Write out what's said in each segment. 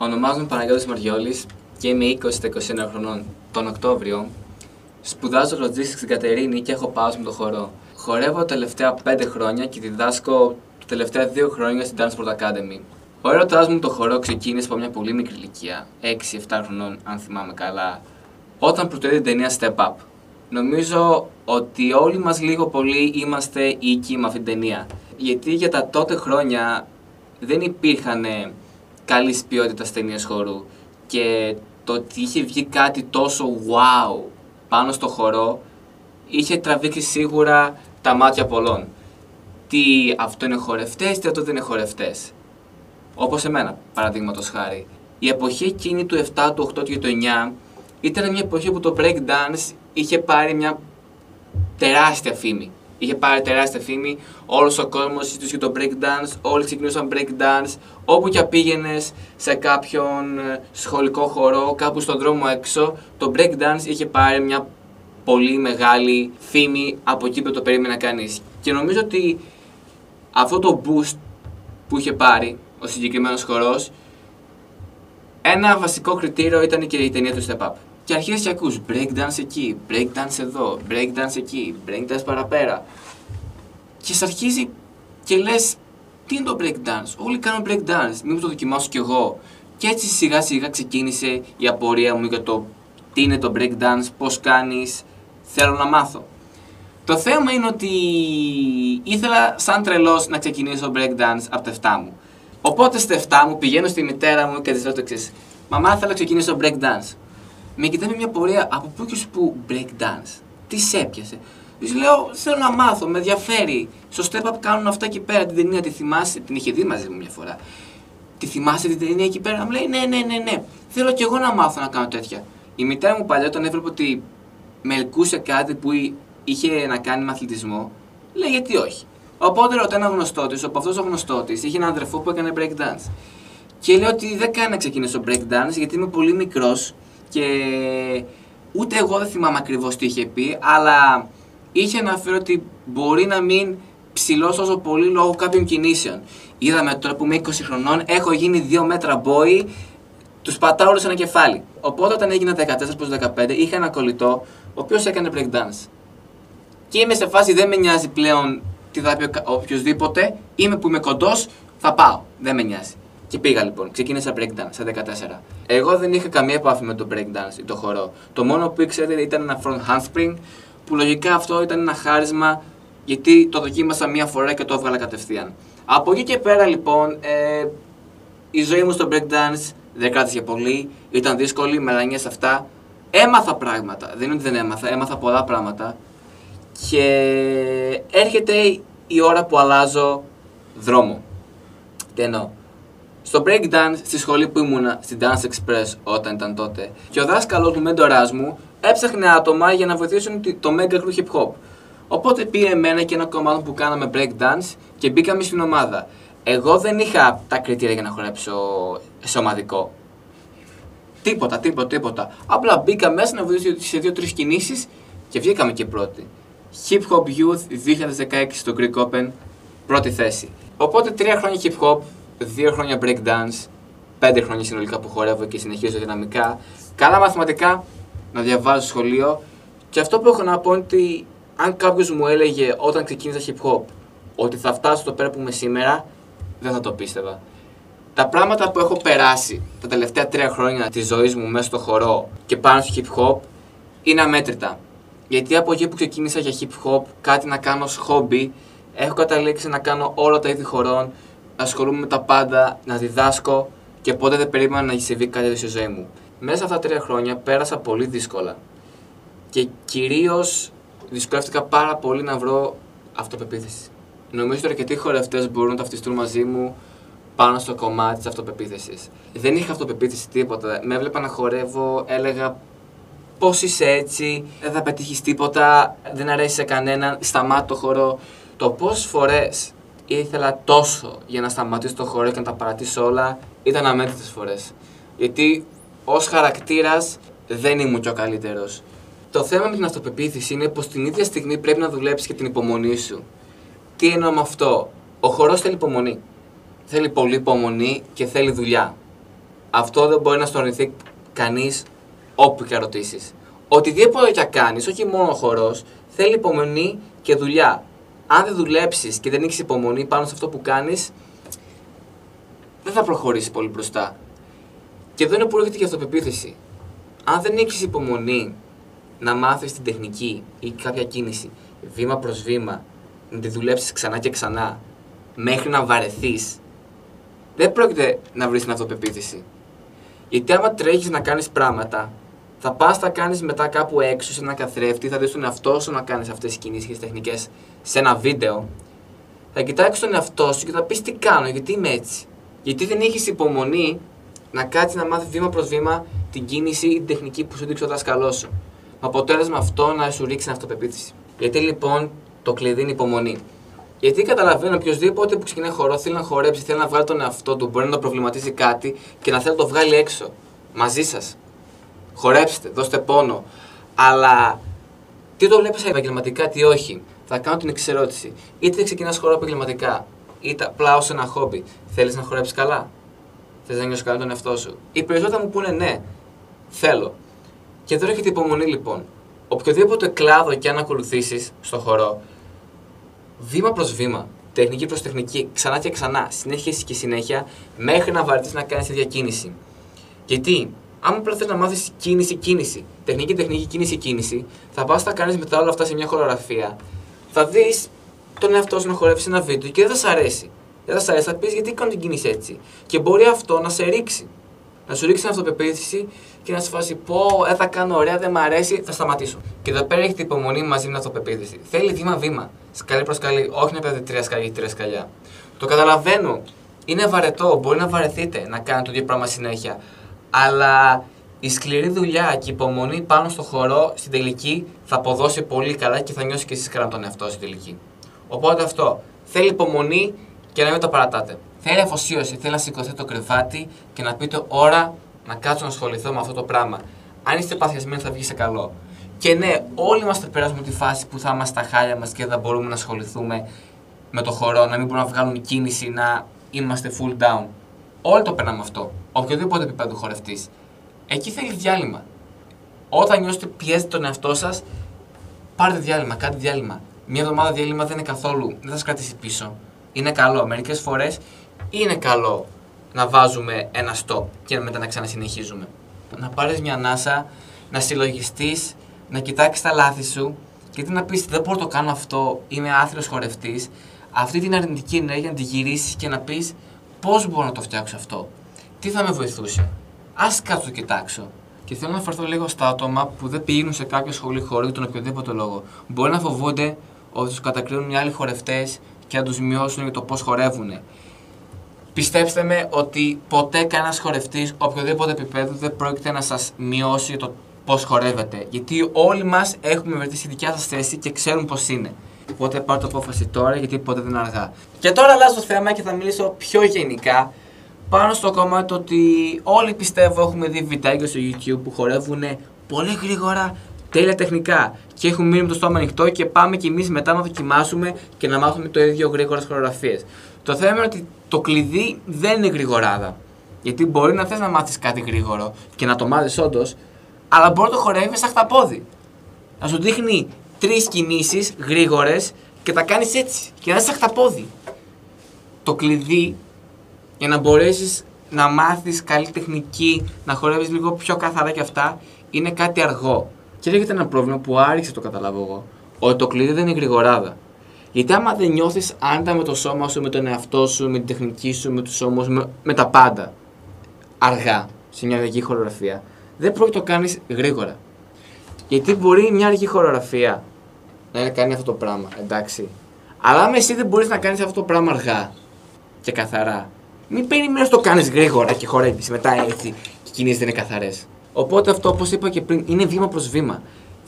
Ονομάζομαι Παναγιώτης Μαριόλης και είμαι 20 21 χρονών. Τον Οκτώβριο σπουδάζω logistics στην Κατερίνη και έχω πάω με το χορό. Χορεύω τα τελευταία 5 χρόνια και διδάσκω τα τελευταία 2 χρόνια στην Dance Sport Academy. Ο έρωτάς μου το χορό ξεκίνησε από μια πολύ μικρή ηλικία, 6-7 χρονών, αν θυμάμαι καλά, όταν πρωτοείδε την ταινία Step Up. Νομίζω ότι όλοι μας λίγο πολύ είμαστε οίκοι με αυτήν την ταινία. Γιατί για τα τότε χρόνια δεν υπήρχαν καλής ποιότητας ταινίε χορού. Και το ότι είχε βγει κάτι τόσο wow πάνω στο χορό είχε τραβήξει σίγουρα τα μάτια πολλών. Τι αυτό είναι χορευτές, τι αυτό δεν είναι χορευτές. Όπως εμένα, παραδείγματος χάρη. Η εποχή εκείνη του 7, του 8 και του 9 ήταν μια εποχή που το breakdance είχε πάρει μια τεράστια φήμη. Είχε πάρει τεράστια φήμη, όλος ο κόσμος συζητούσε για το breakdance, όλοι ξεκινούσαν breakdance. Όπου και πήγαινες σε κάποιον ε, σχολικό χώρο, κάπου στον δρόμο έξω, το breakdance είχε πάρει μια πολύ μεγάλη φήμη από εκεί που το περίμενα κανείς. Και νομίζω ότι αυτό το boost που είχε πάρει ο συγκεκριμένος χορός, ένα βασικό κριτήριο ήταν και η ταινία του Step Up. Και αρχίζει και ακούς breakdance εκεί, breakdance εδώ, breakdance εκεί, breakdance παραπέρα. Και σε αρχίζει και λες τι είναι το breakdance, όλοι κάνουν breakdance, μήπως το δοκιμάσω κι εγώ. Και έτσι σιγά σιγά ξεκίνησε η απορία μου για το τι είναι το breakdance, πώς κάνεις, θέλω να μάθω. Το θέμα είναι ότι ήθελα σαν τρελός να ξεκινήσω breakdance από τα 7 μου. Οπότε στα 7 μου πηγαίνω στη μητέρα μου και της λέω το εξής. Μαμά θέλω να ξεκινήσω breakdance με κοιτάει με μια πορεία από πού και που break dance. Τι σε έπιασε. Της λέω, θέλω να μάθω, με ενδιαφέρει. Στο step up κάνουν αυτά εκεί πέρα. Την ταινία τη θυμάσαι, την είχε δει μαζί μου μια φορά. Τη θυμάσαι την ταινία εκεί πέρα; Μου λέει, ναι, ναι, ναι, ναι. Θέλω κι εγώ να μάθω να κάνω τέτοια. Η μητέρα μου παλιά όταν έβλεπε ότι με ελκούσε κάτι που είχε να κάνει με αθλητισμό, λέει γιατί όχι; Οπότε ρωτάει ένα γνωστό της, όπου αυτός ο γνωστό της είχε έναν αδερφό που έκανε break dance. Και λέει ότι δεν κάνει να ξεκινήσω break dance γιατί είμαι πολύ μικρός και ούτε εγώ δεν θυμάμαι ακριβώς τι είχε πει, αλλά είχε αναφέρει ότι μπορεί να μην ψηλός όσο πολύ λόγω κάποιων κινήσεων. Είδαμε τώρα που είμαι 20 χρονών, έχω γίνει 2 μέτρα boy, τους πατάω όλους ένα κεφάλι. Οπότε όταν έγινα 14 προς 15, είχα ένα κολλητό, ο οποίος έκανε breakdance. Και είμαι σε φάση, δεν με νοιάζει πλέον τι θα πει οποιοδήποτε, είμαι που είμαι κοντός, θα πάω. Δεν με νοιάζει. Και πήγα λοιπόν, ξεκίνησα breakdance στα 14. Εγώ δεν είχα καμία επαφή με το breakdance ή το χορό. Το μόνο που ήξερα ήταν ένα front handspring, που λογικά αυτό ήταν ένα χάρισμα γιατί το δοκίμασα μία φορά και το έβγαλα κατευθείαν. Από εκεί και πέρα λοιπόν, ε, η ζωή μου στο breakdance δεν κράτησε πολύ, ήταν δύσκολη, μελανιές αυτά. Έμαθα πράγματα, δεν είναι ότι δεν έμαθα, έμαθα πολλά πράγματα. Και έρχεται η ώρα που αλλάζω δρόμο. Τι εννοώ; Στο breakdance στη σχολή που ήμουνα, στην Dance Express όταν ήταν τότε, και ο δάσκαλος μου, μέντοράς μου, έψαχνε άτομα για να βοηθήσουν το mega crew hip hop. Οπότε πήρε εμένα και ένα κομμάτι που κάναμε breakdance και μπήκαμε στην ομάδα. Εγώ δεν είχα τα κριτήρια για να χορέψω σε ομαδικό. Τίποτα, τίποτα, τίποτα. Απλά μπήκα μέσα να βοηθήσω σε δύο-τρεις κινήσεις και βγήκαμε και πρώτοι. Hip Hop Youth 2016 στο Greek Open, πρώτη θέση. Οπότε τρία χρόνια hip hop, δύο χρόνια break dance, πέντε χρόνια συνολικά που χορεύω και συνεχίζω δυναμικά, καλά μαθηματικά, να διαβάζω σχολείο και αυτό που έχω να πω είναι ότι αν κάποιος μου έλεγε όταν ξεκίνησα hip hop ότι θα φτάσω στο πέρα που είμαι σήμερα, δεν θα το πίστευα. Τα πράγματα που έχω περάσει τα τελευταία τρία χρόνια της ζωής μου μέσα στο χορό και πάνω στο hip hop είναι αμέτρητα. Γιατί από εκεί που ξεκίνησα για hip hop, κάτι να κάνω ως hobby, έχω καταλήξει να κάνω όλα τα είδη χορών, ασχολούμαι με τα πάντα, να διδάσκω και ποτέ δεν περίμενα να συμβεί κάτι τέτοιο στη ζωή μου. Μέσα αυτά τα τρία χρόνια πέρασα πολύ δύσκολα. Και κυρίως δυσκολεύτηκα πάρα πολύ να βρω αυτοπεποίθηση. Νομίζω ότι αρκετοί χορευτές μπορούν να ταυτιστούν μαζί μου πάνω στο κομμάτι της αυτοπεποίθησης. Δεν είχα αυτοπεποίθηση τίποτα. Με έβλεπα να χορεύω, έλεγα πώς είσαι έτσι, δεν θα πετύχεις τίποτα, δεν αρέσει σε κανέναν, σταμάτω το χορό. Το πόσε φορές ήθελα τόσο για να σταματήσω το χώρο και να τα παρατήσω όλα, ήταν αμέτρητες φορές. Γιατί ως χαρακτήρας δεν ήμουν και ο καλύτερος. Το θέμα με την αυτοπεποίθηση είναι πως την ίδια στιγμή πρέπει να δουλέψεις και την υπομονή σου. Τι εννοώ με αυτό; Ο χορός θέλει υπομονή. Θέλει πολύ υπομονή και θέλει δουλειά. Αυτό δεν μπορεί να στο αρνηθεί κανείς όπου και ρωτήσεις. Οτιδήποτε και κάνεις, όχι μόνο ο χορός, θέλει υπομονή και δουλειά. Αν δεν δουλέψεις και δεν έχεις υπομονή πάνω σε αυτό που κάνεις, δεν θα προχωρήσεις πολύ μπροστά. Και εδώ είναι που έρχεται και αυτοπεποίθηση. Αν δεν έχεις υπομονή να μάθεις την τεχνική ή κάποια κίνηση βήμα προς βήμα, να τη δουλέψεις ξανά και ξανά, μέχρι να βαρεθείς, δεν πρόκειται να βρεις την αυτοπεποίθηση. Γιατί άμα τρέχεις να κάνεις πράγματα, θα πας, θα κάνεις μετά κάπου έξω σε ένα καθρέφτη, θα δεις τον εαυτό σου να κάνεις αυτές τις κινήσεις και τις τεχνικές σε ένα βίντεο. Θα κοιτάξεις τον εαυτό σου και θα πεις τι κάνω, γιατί είμαι έτσι; Γιατί δεν έχεις υπομονή να κάτσεις να μάθεις βήμα προς βήμα την κίνηση ή την τεχνική που σου δείξει ο δάσκαλός σου; Με αποτέλεσμα αυτό να σου ρίξει την αυτοπεποίθηση. Γιατί λοιπόν το κλειδί είναι υπομονή. Γιατί καταλαβαίνω οποιοδήποτε που ξεκινάει χορό θέλει να χορέψει, θέλει να βγάλει τον εαυτό του, μπορεί να το προβληματίζει κάτι και να θέλει να το βγάλει έξω. Μαζί σας. Χορέψτε, δώστε πόνο. Αλλά τι το βλέπεις επαγγελματικά, τι όχι. Θα κάνω την εξερώτηση. Είτε ξεκινάς χορό επαγγελματικά, είτε απλά ως ένα χόμπι. Θέλεις να χορέψεις καλά; Θες να νιώσεις καλά τον εαυτό σου; Οι περισσότεροι μου πούνε ναι, θέλω. Και εδώ έρχεται υπομονή λοιπόν. Οποιοδήποτε κλάδο και αν ακολουθήσεις στο χορό, βήμα προς βήμα, τεχνική προς τεχνική, ξανά και ξανά, συνέχεια και συνέχεια, μέχρι να βαρεθείς να κάνεις τη διακίνηση. Γιατί, άμα απλά θες να μάθεις κίνηση, κίνηση, τεχνική, τεχνική, κίνηση, κίνηση, θα πας να κάνεις μετά όλα αυτά σε μια χορογραφία, θα δεις τον εαυτό σου να χορεύει ένα βίντεο και δεν θα σ' αρέσει. Δεν θα σ' αρέσει, θα πεις γιατί κάνω την κίνηση έτσι; Και μπορεί αυτό να σε ρίξει. Να σου ρίξει την αυτοπεποίθηση και να σου φάσει πω, ε, θα κάνω ωραία, δεν μ' αρέσει, θα σταματήσω. Και εδώ πέρα έχετε υπομονή μαζί με την αυτοπεποίθηση. Θέλει βήμα-βήμα. Σκαλί προς σκαλί, όχι να παίρνετε τρία σκαλιά ή τρία σκαλιά. Το καταλαβαίνω. Είναι βαρετό, μπορεί να βαρεθείτε να κάνετε το ίδιο πράγμα συνέχεια. Αλλά η σκληρή δουλειά και η υπομονή πάνω στο χορό στην τελική θα αποδώσει πολύ καλά και θα νιώσει και εσείς καλά τον εαυτό στην τελική. Οπότε αυτό. Θέλει υπομονή και να μην το παρατάτε. Θέλει αφοσίωση, θέλει να σηκωθεί το κρεβάτι και να πείτε ώρα να κάτσω να ασχοληθώ με αυτό το πράγμα. Αν είστε παθιασμένοι θα βγει σε καλό. Και ναι, όλοι μας θα περάσουμε τη φάση που θα είμαστε στα χάλια μας και δεν θα μπορούμε να ασχοληθούμε με το χορό, να μην μπορούμε να βγάλουμε κίνηση, να είμαστε full down. Όλοι το περνάμε αυτό. Οποιοδήποτε επίπεδο χορευτής. Εκεί θέλεις διάλειμμα. Όταν νιώσετε πιέζετε τον εαυτό σας, πάρτε διάλειμμα, κάντε διάλειμμα. Μια εβδομάδα διάλειμμα δεν είναι καθόλου, δεν θα σας κρατήσει πίσω. Είναι καλό. Μερικές φορές είναι καλό να βάζουμε ένα stop και μετά να ξανασυνεχίζουμε. Να πάρεις μια ανάσα, να συλλογιστείς, να κοιτάξεις τα λάθη σου και να πεις: Δεν μπορώ να το κάνω αυτό, είμαι άθλιος χορευτής. Αυτή την αρνητική ενέργεια να τη γυρίσεις και να πεις: Πώς μπορώ να το φτιάξω αυτό, τι θα με βοηθούσε; Α κάτσω το κοιτάξω. Και θέλω να αναφερθώ λίγο στα άτομα που δεν πηγαίνουν σε κάποιο σχολείο χορού για τον οποιοδήποτε λόγο. Μπορεί να φοβούνται ότι τους κατακρίνουν οι άλλοι χορευτές και να τους μειώσουν για το πώς χορεύουν. Πιστέψτε με ότι ποτέ κανένας χορευτής, οποιοδήποτε επίπεδο, δεν πρόκειται να σας μειώσει το πώς χορεύετε. Γιατί όλοι μας έχουμε βρεθεί στη δικιά σας θέση και ξέρουν πώς είναι. Οπότε πάρω το απόφαση τώρα, γιατί ποτέ δεν είναι αργά. Και τώρα αλλάζω το θέμα και θα μιλήσω πιο γενικά πάνω στο κομμάτι ότι όλοι πιστεύω έχουμε δει βιντεάκια στο YouTube που χορεύουν πολύ γρήγορα, τέλεια τεχνικά. Και έχουν μείνει με το στόμα ανοιχτό και πάμε κι εμείς μετά να δοκιμάσουμε και να μάθουμε το ίδιο γρήγορα χορογραφίες. Το θέμα είναι ότι το κλειδί δεν είναι γρηγοράδα. Γιατί μπορεί να θες να μάθεις κάτι γρήγορο και να το μάθεις όντως, αλλά μπορεί να το χορεύεις σαν χταπόδι. Να σου δείχνει τρεις κινήσεις γρήγορες και τα κάνεις έτσι. Και να είσαι σαν χταπόδι. Το κλειδί για να μπορέσεις να μάθεις καλή τεχνική, να χορεύεις λίγο πιο καθαρά και αυτά, είναι κάτι αργό. Και έρχεται ένα πρόβλημα που άρχισε το καταλάβω εγώ. Ότι το κλειδί δεν είναι γρηγοράδα. Γιατί άμα δεν νιώθεις άντα με το σώμα σου, με τον εαυτό σου, με την τεχνική σου, με τους ώμους, με, με, τα πάντα, αργά, σε μια αργή χορογραφία, δεν πρόκειται να το κάνεις γρήγορα. Γιατί μπορεί μια αργή χορογραφία να κάνει αυτό το πράγμα, εντάξει. Αλλά άμα εσύ δεν μπορείς να κάνεις αυτό το πράγμα αργά και καθαρά, μην περιμένεις να το κάνεις γρήγορα και χορεύεις μετά έτσι και οι κινήσεις δεν είναι καθαρές. Οπότε αυτό, όπως είπα και πριν, είναι βήμα προς βήμα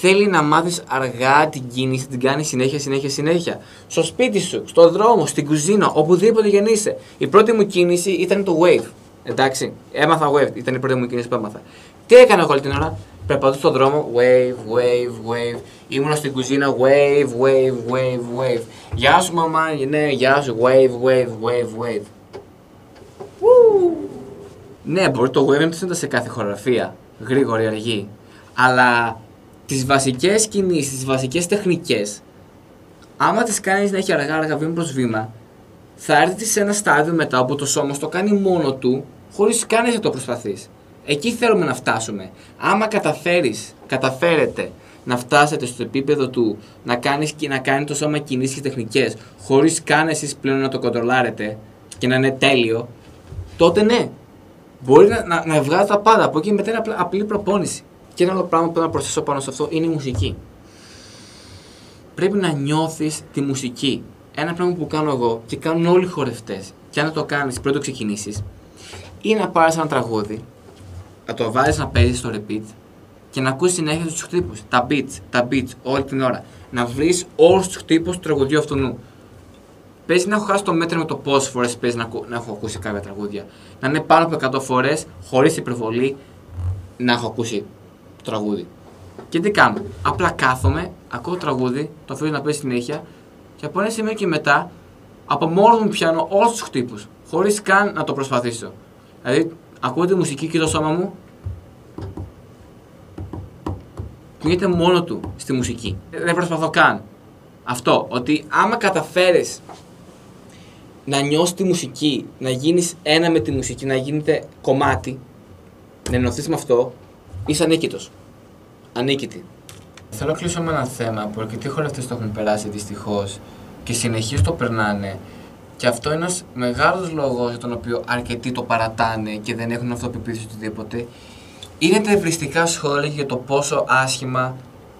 θέλει να μάθεις αργά την κίνηση, την κάνεις συνέχεια, συνέχεια, συνέχεια. Στο σπίτι σου, στο δρόμο, στην κουζίνα, οπουδήποτε γεννείσαι. Η πρώτη μου κίνηση ήταν το wave. Εντάξει, έμαθα wave, ήταν η πρώτη μου κίνηση που έμαθα. Τι έκανα εγώ όλη την ώρα, περπατούσα στον δρόμο, wave, wave, wave. Ήμουν στην κουζίνα, wave, wave, wave, wave. Γεια σου μαμά, ναι, γεια σου, wave, wave, wave, wave. Ναι, μπορεί το wave να το σε κάθε χορογραφία. Γρήγορη, αργή. Αλλά τις βασικές κινήσεις, τις βασικές τεχνικές, άμα τις κάνεις να έχει αργά-αργά βήμα προς βήμα, θα έρθει σε ένα στάδιο μετά όπου το σώμα το κάνει μόνο του, χωρίς κανεί να το προσπαθείς. Εκεί θέλουμε να φτάσουμε. Άμα καταφέρεις, καταφέρετε να φτάσετε στο επίπεδο του να, κάνεις, να κάνει το σώμα κινήσεις και τεχνικές, χωρίς καν εσείς πλέον να το κοντρολάρετε και να είναι τέλειο, τότε ναι. Μπορεί να, να, να βγάζει τα πάντα. Από εκεί μετά είναι απλή, απλή προπόνηση. Και ένα άλλο πράγμα που θέλω να προσθέσω πάνω σε αυτό είναι η μουσική. Πρέπει να νιώθεις τη μουσική. Ένα πράγμα που κάνω εγώ και κάνουν όλοι οι χορευτές, και αν το κάνεις πριν το ξεκινήσεις, είναι να πάρεις ένα τραγούδι, να το βάλεις να παίζεις στο repeat και να ακούσει συνέχεια τους χτύπους. Τα beats, τα beats όλη την ώρα. Να βρεις όλους τους χτύπους του τραγουδιού αυτού νου. Παίζει να έχω χάσει το μέτρο με το πόσες φορές παίζει να, να έχω ακούσει κάποια τραγούδια. Να είναι πάνω από 100 φορές, χωρίς υπερβολή, να έχω ακούσει το τραγούδι. Και τι κάνω. Απλά κάθομαι, ακούω το τραγούδι, το αφήνω να παίζει συνέχεια και από ένα σημείο και μετά από μόνο μου πιάνω όλους τους χτύπους. Χωρίς καν να το προσπαθήσω. Δηλαδή, ακούω τη μουσική και το σώμα μου κουνιέται μόνο του στη μουσική. Δεν προσπαθώ καν. Αυτό, ότι άμα καταφέρεις να νιώσεις τη μουσική, να γίνεις ένα με τη μουσική, να γίνετε κομμάτι, να ενωθείς με αυτό, είσαι ανίκητος. Ανίκητη. Θέλω να κλείσω με ένα θέμα που αρκετοί χορευτές το έχουν περάσει δυστυχώς και συνεχίζουν το περνάνε. Και αυτό είναι ένας μεγάλος λόγος για τον οποίο αρκετοί το παρατάνε και δεν έχουν αυτοπεποίθηση οτιδήποτε είναι τα ευριστικά σχόλια για το πόσο άσχημα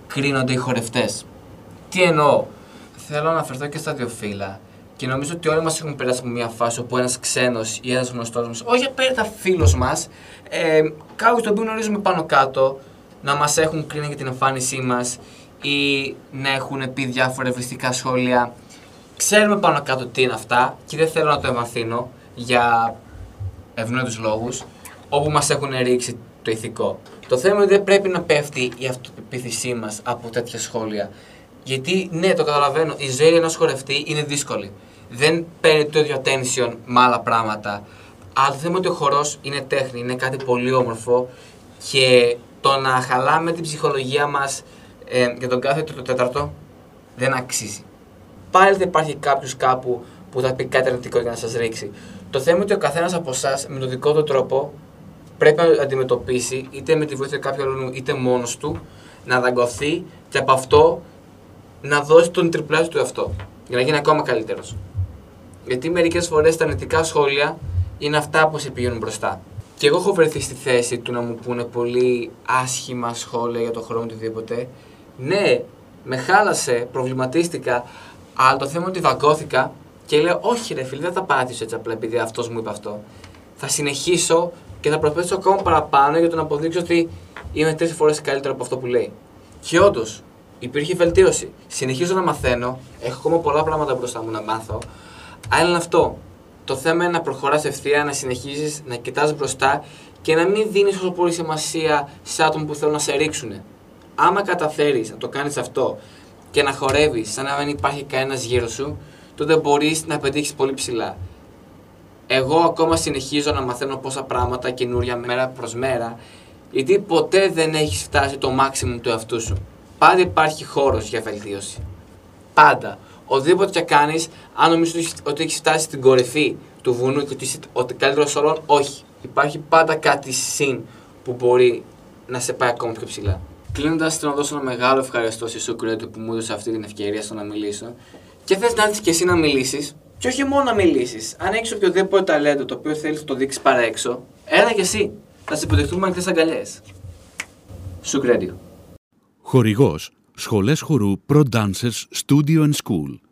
κρίνονται οι χορευτές. Τι εννοώ, θέλω να αναφερθώ και στα δύο φύλλα. Και νομίζω ότι όλοι μας έχουν περάσει από μια φάση όπου ένας ξένος ή ένας γνωστός μας, όχι απαραίτητα φίλος μας, ε, κάποιου τον οποίο γνωρίζουμε πάνω κάτω, να μας έχουν κρίνει για την εμφάνισή μας ή να έχουν πει διάφορα ευριστικά σχόλια. Ξέρουμε πάνω κάτω τι είναι αυτά και δεν θέλω να το εμβαθύνω για ευνόητους λόγους, όπου μας έχουν ρίξει το ηθικό. Το θέμα είναι ότι δεν πρέπει να πέφτει η αυτοπεποίθησή μας από τέτοια σχόλια. Γιατί, ναι, το καταλαβαίνω, η ζωή ενός χορευτή είναι δύσκολη. Δεν παίρνει το ίδιο attention με άλλα πράγματα. Αλλά το θέμα είναι ότι ο χορός είναι τέχνη, είναι κάτι πολύ όμορφο και το να χαλάμε την ψυχολογία μας ε, για τον κάθε το τέταρτο δεν αξίζει. Πάλι δεν υπάρχει κάποιος κάπου που θα πει κάτι αρνητικό για να σας ρίξει. Το θέμα είναι ότι ο καθένας από εσάς με τον δικό του τρόπο πρέπει να αντιμετωπίσει είτε με τη βοήθεια κάποιου άλλου είτε μόνος του να δαγκωθεί και από αυτό να δώσει τον τριπλάσιο του εαυτό για να γίνει ακόμα καλύτερος. Γιατί μερικές φορές τα αρνητικά σχόλια είναι αυτά που σε πηγαίνουν μπροστά. Και εγώ έχω βρεθεί στη θέση του να μου πούνε πολύ άσχημα σχόλια για το χρόνο οτιδήποτε. Ναι, με χάλασε, προβληματίστηκα, αλλά το θέμα είναι ότι δαγκώθηκα και λέω: Όχι, ρε φίλε, δεν θα πάθει έτσι απλά επειδή αυτός μου είπε αυτό. Θα συνεχίσω και θα προσπαθήσω ακόμα παραπάνω για το να αποδείξω ότι είμαι τρεις φορές καλύτερο από αυτό που λέει. Και όντως υπήρχε βελτίωση. Συνεχίζω να μαθαίνω, έχω ακόμα πολλά πράγματα μπροστά μου να μάθω. Αλλά είναι αυτό. Το θέμα είναι να προχωράς ευθεία, να συνεχίζεις να κοιτάς μπροστά και να μην δίνεις όσο πολύ σημασία σε άτομα που θέλουν να σε ρίξουν. Άμα καταφέρεις να το κάνεις αυτό και να χορεύεις σαν να μην υπάρχει κανένας γύρω σου, τότε μπορείς να πετύχεις πολύ ψηλά εγώ ακόμα συνεχίζω να μαθαίνω πόσα πράγματα καινούρια μέρα προς μέρα, γιατί ποτέ δεν έχεις φτάσει το maximum του εαυτού σου. Πάντα υπάρχει χώρος για βελτίωση. Πάντα. Οτιδήποτε και κάνεις, αν νομίζεις ότι έχεις φτάσει στην κορυφή του βουνού και ότι είσαι ο καλύτερος όλων, όχι. Υπάρχει πάντα κάτι συν που μπορεί να σε πάει ακόμα πιο ψηλά. Κλείνοντας, θέλω να δώσω ένα μεγάλο ευχαριστώ σε Σουκρέτου που μου έδωσε αυτή την ευκαιρία στο να μιλήσω. Και θες να έρθεις και εσύ να μιλήσεις, και όχι μόνο να μιλήσεις. Αν έχεις οποιοδήποτε ταλέντο το οποίο θέλεις να το δείξεις παρά έξω, έλα και εσύ. Θα σε υποδεχτούμε ανοιχτές αγκαλιές. Σουκ Radio. Χορηγός Σχολές χορού Pro Dancers Studio and School.